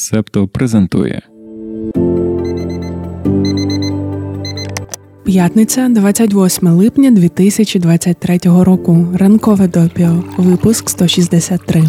Септо презентує. П'ятниця 28 липня 2023 року. Ранкове допіо. Випуск 163.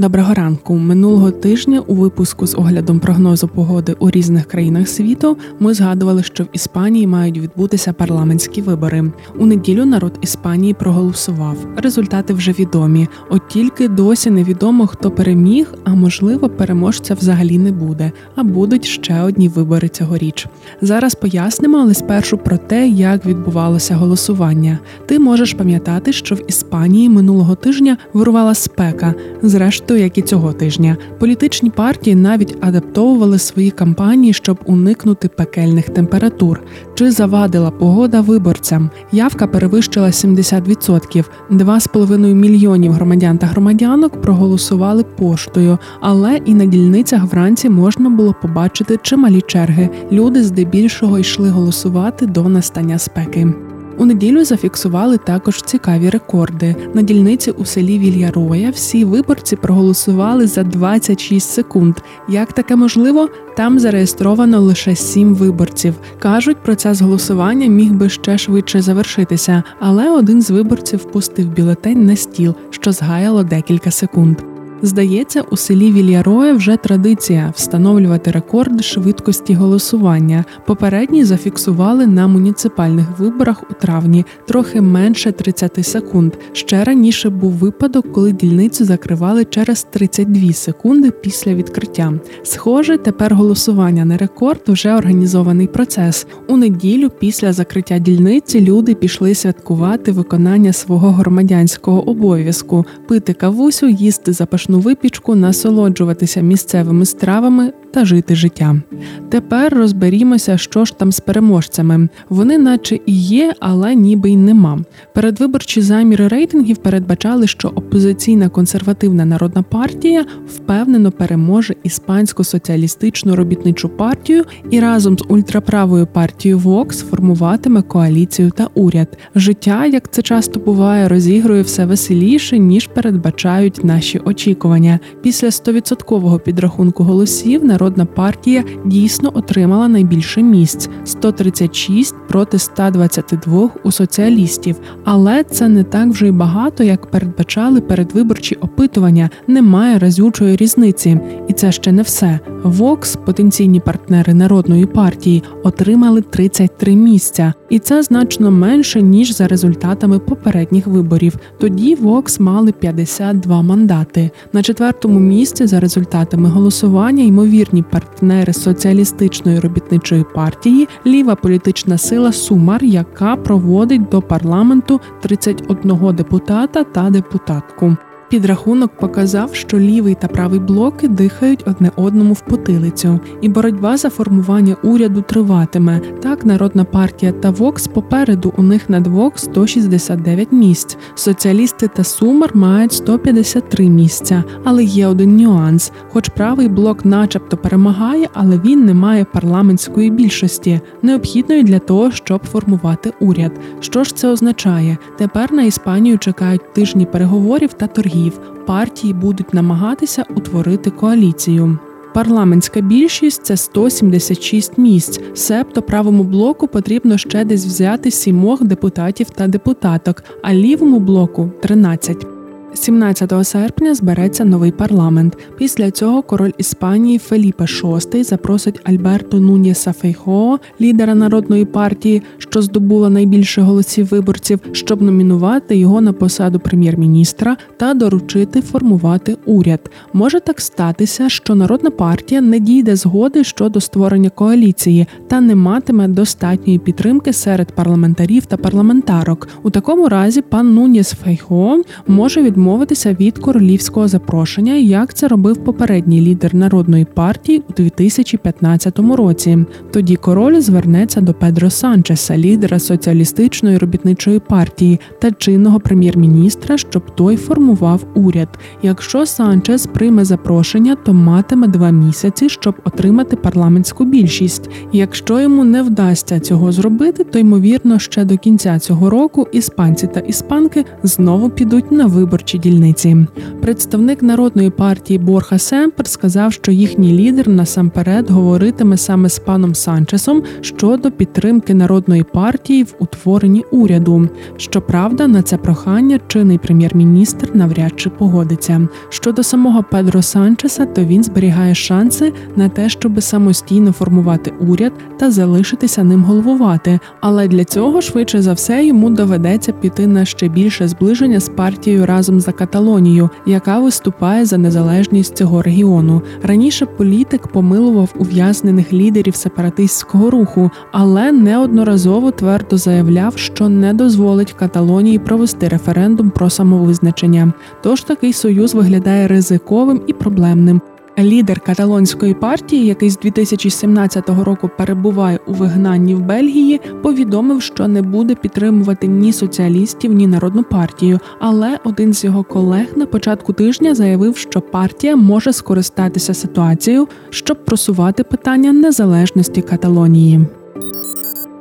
Доброго ранку. Минулого тижня у випуску з оглядом прогнозу погоди у різних країнах світу ми згадували, що в Іспанії мають відбутися парламентські вибори. У неділю народ Іспанії проголосував. Результати вже відомі. От тільки досі невідомо, хто переміг, а можливо, переможця взагалі не буде. А будуть ще одні вибори цьогоріч. Зараз пояснимо, але спершу про те, як відбувалося голосування. Ти можеш пам'ятати, що в Іспанії минулого тижня вирувала спека. Зрештою то як і цього тижня, політичні партії навіть адаптовували свої кампанії, щоб уникнути пекельних температур. Чи завадила погода виборцям? Явка перевищила 70%. 2,5 мільйонів громадян та громадянок проголосували поштою, але і на дільницях вранці можна було побачити чималі черги. Люди здебільшого йшли голосувати до настання спеки. У неділю зафіксували також цікаві рекорди. На дільниці у селі Вільяроя всі виборці проголосували за 26 секунд. Як таке можливо? Там зареєстровано лише сім виборців. Кажуть, процес голосування міг би ще швидше завершитися, але один з виборців пустив бюлетень на стіл, що згаяло декілька секунд. Здається, у селі Вільяроє вже традиція встановлювати рекорд швидкості голосування. Попередні зафіксували на муніципальних виборах у травні трохи менше 30 секунд. Ще раніше був випадок, коли дільницю закривали через 32 секунди після відкриття. Схоже, тепер голосування на рекорд вже організований процес. У неділю після закриття дільниці люди пішли святкувати виконання свого громадянського обов'язку, пити кавусю, їсти запашну смачну випічку, насолоджуватися місцевими стравами та жити життям. Тепер розберімося, що ж там з переможцями. Вони, наче і є, але ніби й нема. Передвиборчі заміри рейтингів передбачали, що опозиційна консервативна народна партія впевнено переможе іспанську соціалістичну робітничу партію і разом з ультраправою партією Вокс формуватиме коаліцію та уряд. Життя, як це часто буває, розігрує все веселіше ніж передбачають наші очікування. Після 100% підрахунку голосів на Народна партія дійсно отримала найбільше місць 136 проти 122 у соціалістів. Але це не так вже й багато, як передбачали передвиборчі опитування. Немає разючої різниці, і це ще не все. Вокс, потенційні партнери народної партії, отримали 33 місця, і це значно менше ніж за результатами попередніх виборів. Тоді Вокс мали 52 мандати. На четвертому місці за результатами голосування ймовірно ймовірні партнери соціалістичної робітничої партії, ліва політична сила Сумар, яка проводить до парламенту 31 депутата та депутатку. Підрахунок показав, що лівий та правий блоки дихають одне одному в потилицю, і боротьба за формування уряду триватиме. Так, народна партія та Вокс попереду у них на двох 169 місць. Соціалісти та Сумар мають 153 місця. Але є один нюанс: хоч правий блок, начебто, перемагає, але він не має парламентської більшості, необхідної для того, щоб формувати уряд. Що ж це означає? Тепер на Іспанію чекають тижні переговорів та торгів округів партії будуть намагатися утворити коаліцію. Парламентська більшість це 176 місць. Себто правому блоку потрібно ще десь взяти сімох депутатів та депутаток, а лівому блоку 13. 17 серпня збереться новий парламент. Після цього король Іспанії Феліпе VI запросить Альберто Нунєса Фейхоо, лідера народної партії, що здобула найбільше голосів виборців, щоб номінувати його на посаду прем'єр-міністра та доручити формувати уряд. Може так статися, що народна партія не дійде згоди щодо створення коаліції та не матиме достатньої підтримки серед парламентарів та парламентарок. У такому разі пан Нунєс Фейхоо може від відмовитися від королівського запрошення, як це робив попередній лідер народної партії у 2015 році. Тоді король звернеться до Педро Санчеса, лідера соціалістичної робітничої партії та чинного прем'єр-міністра, щоб той формував уряд. Якщо Санчес прийме запрошення, то матиме два місяці, щоб отримати парламентську більшість. Якщо йому не вдасться цього зробити, то ймовірно ще до кінця цього року іспанці та іспанки знову підуть на виборчі виборчі дільниці. Представник народної партії Борха Семпер сказав, що їхній лідер насамперед говоритиме саме з паном Санчесом щодо підтримки народної партії в утворенні уряду. Щоправда, на це прохання чинний прем'єр-міністр навряд чи погодиться. Щодо самого Педро Санчеса, то він зберігає шанси на те, щоб самостійно формувати уряд та залишитися ним головувати. Але для цього швидше за все йому доведеться піти на ще більше зближення з партією разом за Каталонію, яка виступає за незалежність цього регіону. Раніше політик помилував ув'язнених лідерів сепаратистського руху, але неодноразово твердо заявляв, що не дозволить Каталонії провести референдум про самовизначення. Тож такий союз виглядає ризиковим і проблемним. Лідер каталонської партії, який з 2017 року перебуває у вигнанні в Бельгії, повідомив, що не буде підтримувати ні соціалістів, ні народну партію. Але один з його колег на початку тижня заявив, що партія може скористатися ситуацією, щоб просувати питання незалежності Каталонії.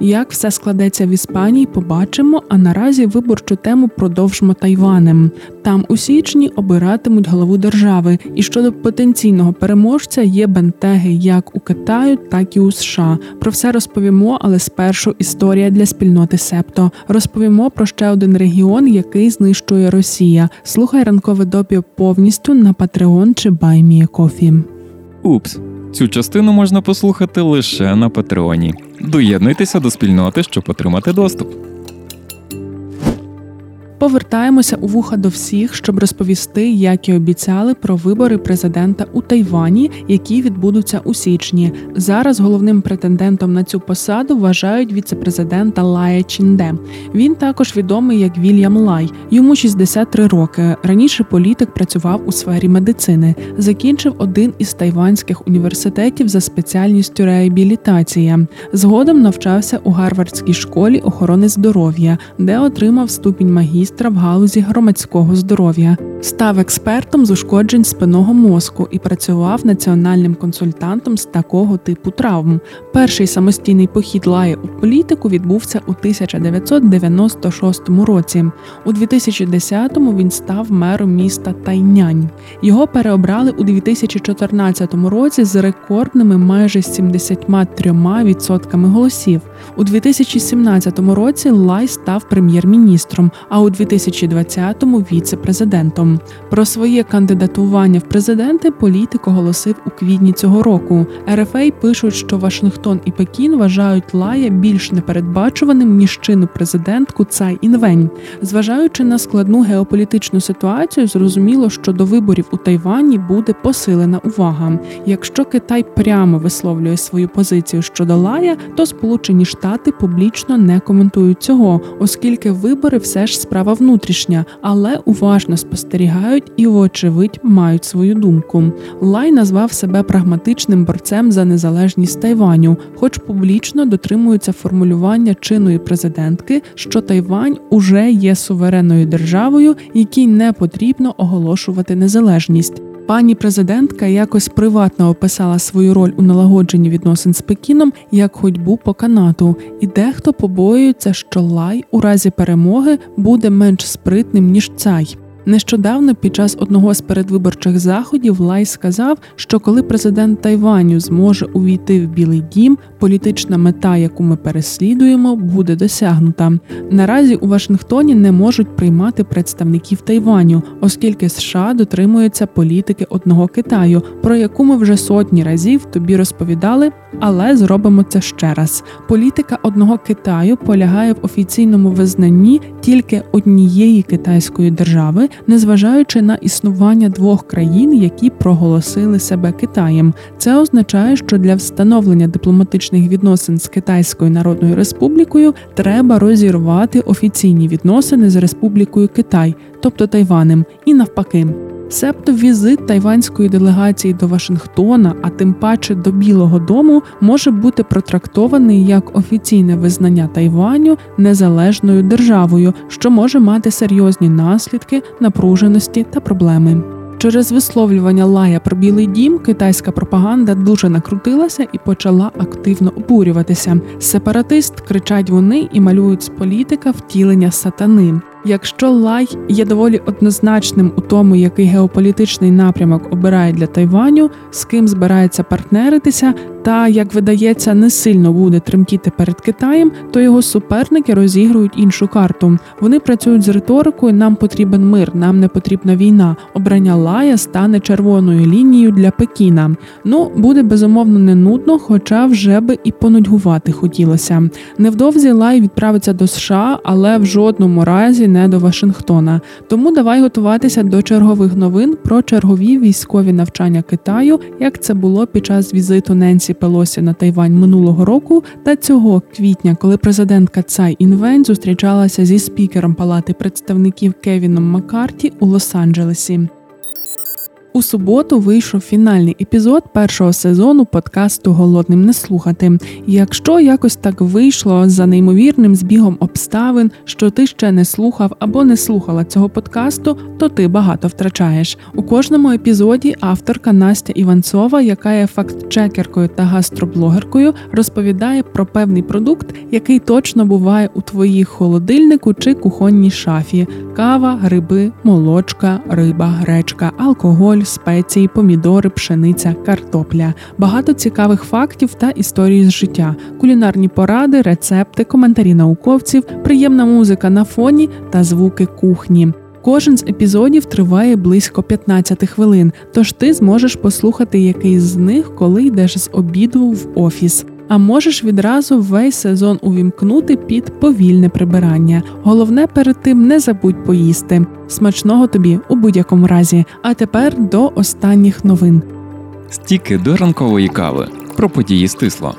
Як все складеться в Іспанії, побачимо. А наразі виборчу тему продовжимо Тайванем. Там у січні обиратимуть голову держави, і щодо потенційного переможця є бентеги як у Китаю, так і у США. Про все розповімо, але спершу історія для спільноти Септо. Розповімо про ще один регіон, який знищує Росія. Слухай ранкове допіо повністю на Patreon чи Кофі. Упс. Цю частину можна послухати лише на Патреоні. Доєднуйтеся до спільноти, щоб отримати доступ. Повертаємося у вуха до всіх, щоб розповісти, як і обіцяли про вибори президента у Тайвані, які відбудуться у січні. Зараз головним претендентом на цю посаду вважають віцепрезидента Лая Чінде. Він також відомий як Вільям Лай. Йому 63 роки. Раніше політик працював у сфері медицини, закінчив один із тайванських університетів за спеціальністю реабілітація. Згодом навчався у Гарвардській школі охорони здоров'я, де отримав ступінь магістра міністра в галузі громадського здоров'я, став експертом з ушкоджень спинного мозку і працював національним консультантом з такого типу травм. Перший самостійний похід Лає у політику відбувся у 1996 році. У 2010-му він став мером міста Тайнянь. Його переобрали у 2014 році з рекордними майже 73% голосів. У 2017 році Лай став прем'єр-міністром. а у 2020-му віце-президентом. Про своє кандидатування в президенти політик оголосив у квітні цього року. РФА пишуть, що Вашингтон і Пекін вважають Лая більш непередбачуваним ніж чину президентку Цай Інвень. Зважаючи на складну геополітичну ситуацію, зрозуміло, що до виборів у Тайвані буде посилена увага. Якщо Китай прямо висловлює свою позицію щодо Лая, то Сполучені Штати публічно не коментують цього, оскільки вибори все ж справа внутрішня, але уважно спостерігають і, вочевидь, мають свою думку. Лай назвав себе прагматичним борцем за незалежність Тайваню, хоч публічно дотримується формулювання чинної президентки, що Тайвань уже є суверенною державою, якій не потрібно оголошувати незалежність. Пані президентка якось приватно описала свою роль у налагодженні відносин з Пекіном як ходьбу по канату, і дехто побоюється, що лай у разі перемоги буде менш спритним ніж цай. Нещодавно під час одного з передвиборчих заходів Лай сказав, що коли президент Тайваню зможе увійти в Білий Дім, політична мета, яку ми переслідуємо, буде досягнута. Наразі у Вашингтоні не можуть приймати представників Тайваню, оскільки США дотримуються політики одного Китаю, про яку ми вже сотні разів тобі розповідали, але зробимо це ще раз. Політика одного Китаю полягає в офіційному визнанні тільки однієї китайської держави незважаючи на існування двох країн, які проголосили себе Китаєм. Це означає, що для встановлення дипломатичних відносин з Китайською Народною Республікою треба розірвати офіційні відносини з Республікою Китай, тобто Тайванем, і навпаки. Себто візит тайванської делегації до Вашингтона, а тим паче до Білого Дому, може бути протрактований як офіційне визнання Тайваню незалежною державою, що може мати серйозні наслідки напруженості та проблеми. Через висловлювання лая про білий дім китайська пропаганда дуже накрутилася і почала активно обурюватися. Сепаратист кричать вони і малюють з політика втілення сатани. Якщо Лай є доволі однозначним у тому, який геополітичний напрямок обирає для Тайваню, з ким збирається партнеритися, та як видається, не сильно буде тремтіти перед Китаєм, то його суперники розігрують іншу карту. Вони працюють з риторикою Нам потрібен мир, нам не потрібна війна. Обрання Лая стане червоною лінією для Пекіна. Ну буде безумовно не нудно, хоча вже би і понудьгувати хотілося. Невдовзі Лай відправиться до США, але в жодному разі не до Вашингтона. Тому давай готуватися до чергових новин про чергові військові навчання Китаю, як це було під час візиту Ненсі Пелосі на Тайвань минулого року, та цього квітня, коли президентка Цай Інвень зустрічалася зі спікером Палати представників Кевіном Маккарті у Лос-Анджелесі. У суботу вийшов фінальний епізод першого сезону подкасту Голодним не слухати. Якщо якось так вийшло за неймовірним збігом обставин, що ти ще не слухав або не слухала цього подкасту, то ти багато втрачаєш. У кожному епізоді авторка Настя Іванцова, яка є факт-чекеркою та гастроблогеркою, розповідає про певний продукт, який точно буває у твоїх холодильнику чи кухонній шафі: кава, гриби, молочка, риба, гречка, алкоголь спеції, помідори, пшениця, картопля, багато цікавих фактів та історії з життя, кулінарні поради, рецепти, коментарі науковців, приємна музика на фоні та звуки кухні. Кожен з епізодів триває близько 15 хвилин, тож ти зможеш послухати якийсь з них, коли йдеш з обіду в офіс. А можеш відразу весь сезон увімкнути під повільне прибирання. Головне перед тим не забудь поїсти. Смачного тобі у будь-якому разі. А тепер до останніх новин. Стіки до ранкової кави про події стисло.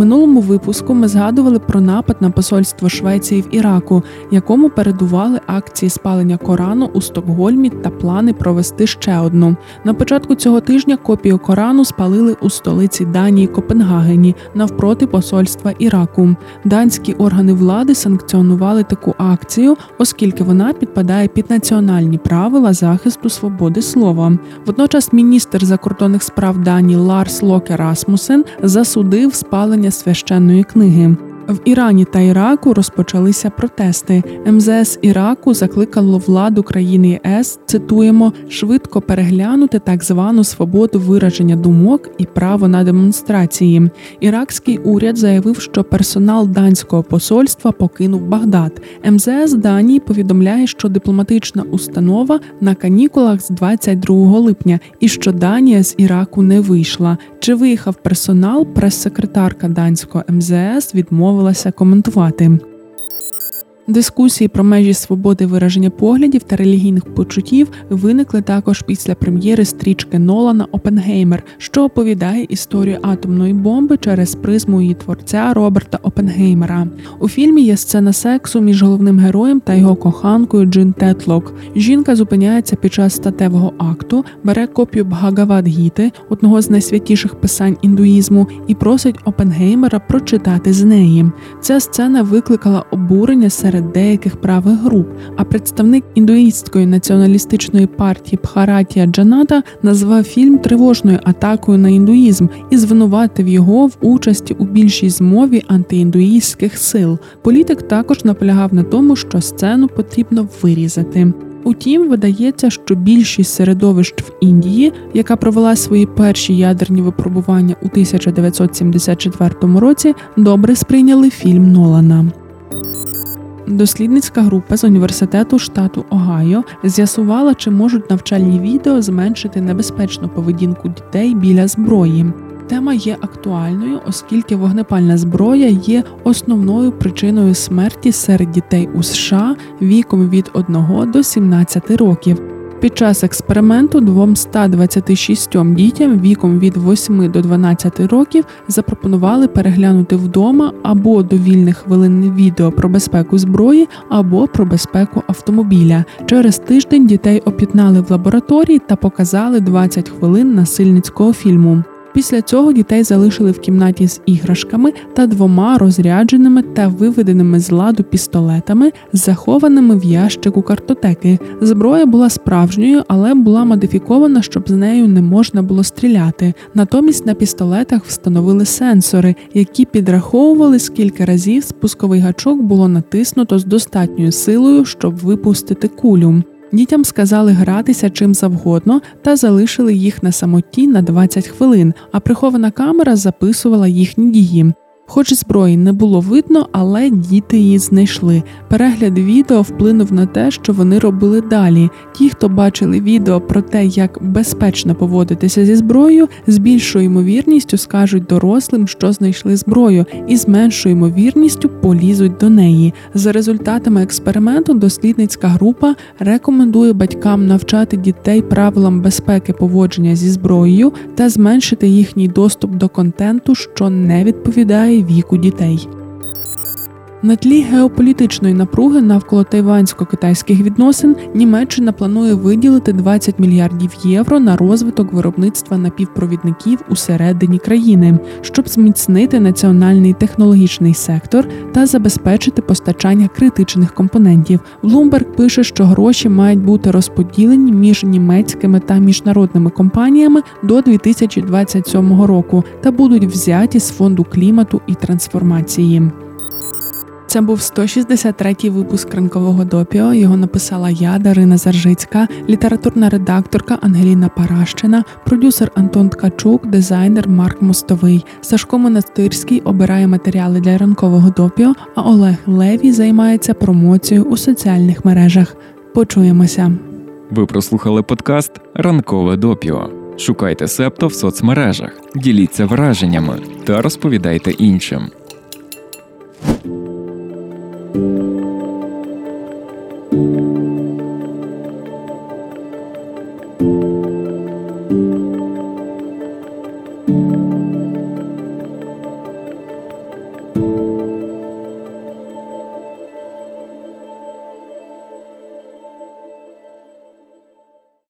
Минулому випуску ми згадували про напад на посольство Швеції в Іраку, якому передували акції спалення Корану у Стокгольмі та плани провести ще одну. На початку цього тижня копію Корану спалили у столиці Данії Копенгагені навпроти посольства Іраку. Данські органи влади санкціонували таку акцію, оскільки вона підпадає під національні правила захисту свободи слова. Водночас міністр закордонних справ Данії Ларс Локе Расмусен засудив спалення священної книги. В Ірані та Іраку розпочалися протести. МЗС Іраку закликало владу країни ЄС, цитуємо, швидко переглянути так звану свободу вираження думок і право на демонстрації. Іракський уряд заявив, що персонал данського посольства покинув Багдад. МЗС Данії повідомляє, що дипломатична установа на канікулах з 22 липня і що Данія з Іраку не вийшла. Чи виїхав персонал? Прес-секретарка данського МЗС відмовила відмовилася коментувати. Дискусії про межі свободи вираження поглядів та релігійних почуттів виникли також після прем'єри стрічки Нолана Опенгеймер, що оповідає історію атомної бомби через призму її творця Роберта Опенгеймера. У фільмі є сцена сексу між головним героєм та його коханкою Джин Тетлок. Жінка зупиняється під час статевого акту, бере копію Бхагавад-гіти, одного з найсвятіших писань індуїзму, і просить Опенгеймера прочитати з неї. Ця сцена викликала обурення серед серед деяких правих груп. А представник індуїстської націоналістичної партії Бхаратія Джаната назвав фільм тривожною атакою на індуїзм і звинуватив його в участі у більшій змові антиіндуїстських сил. Політик також наполягав на тому, що сцену потрібно вирізати. Утім, видається, що більшість середовищ в Індії, яка провела свої перші ядерні випробування у 1974 році, добре сприйняли фільм Нолана. Дослідницька група з університету штату Огайо з'ясувала, чи можуть навчальні відео зменшити небезпечну поведінку дітей біля зброї. Тема є актуальною, оскільки вогнепальна зброя є основною причиною смерті серед дітей у США віком від 1 до 17 років. Під час експерименту 226 дітям віком від 8 до 12 років запропонували переглянути вдома або довільних хвилин відео про безпеку зброї, або про безпеку автомобіля. Через тиждень дітей опітнали в лабораторії та показали 20 хвилин насильницького фільму. Після цього дітей залишили в кімнаті з іграшками та двома розрядженими та виведеними з ладу пістолетами, захованими в ящику картотеки. Зброя була справжньою, але була модифікована, щоб з нею не можна було стріляти. Натомість на пістолетах встановили сенсори, які підраховували скільки разів спусковий гачок було натиснуто з достатньою силою, щоб випустити кулю. Дітям сказали гратися чим завгодно та залишили їх на самоті на 20 хвилин, а прихована камера записувала їхні дії. Хоч зброї не було видно, але діти її знайшли. Перегляд відео вплинув на те, що вони робили далі. Ті, хто бачили відео про те, як безпечно поводитися зі зброєю, з більшою ймовірністю скажуть дорослим, що знайшли зброю, і з меншою ймовірністю полізуть до неї. За результатами експерименту, дослідницька група рекомендує батькам навчати дітей правилам безпеки поводження зі зброєю та зменшити їхній доступ до контенту, що не відповідає віку дітей. На тлі геополітичної напруги навколо тайвансько-китайських відносин Німеччина планує виділити 20 мільярдів євро на розвиток виробництва напівпровідників усередині країни, щоб зміцнити національний технологічний сектор та забезпечити постачання критичних компонентів. Bloomberg пише, що гроші мають бути розподілені між німецькими та міжнародними компаніями до 2027 року та будуть взяті з фонду клімату і трансформації. Це був 163-й випуск ранкового допіо. Його написала я, Дарина Заржицька, літературна редакторка Ангеліна Паращина, продюсер Антон Ткачук, дизайнер Марк Мостовий. Сашко Монастирський обирає матеріали для ранкового допіо. А Олег Леві займається промоцією у соціальних мережах. Почуємося. Ви прослухали подкаст Ранкове допіо. Шукайте септо в соцмережах, діліться враженнями та розповідайте іншим. Thank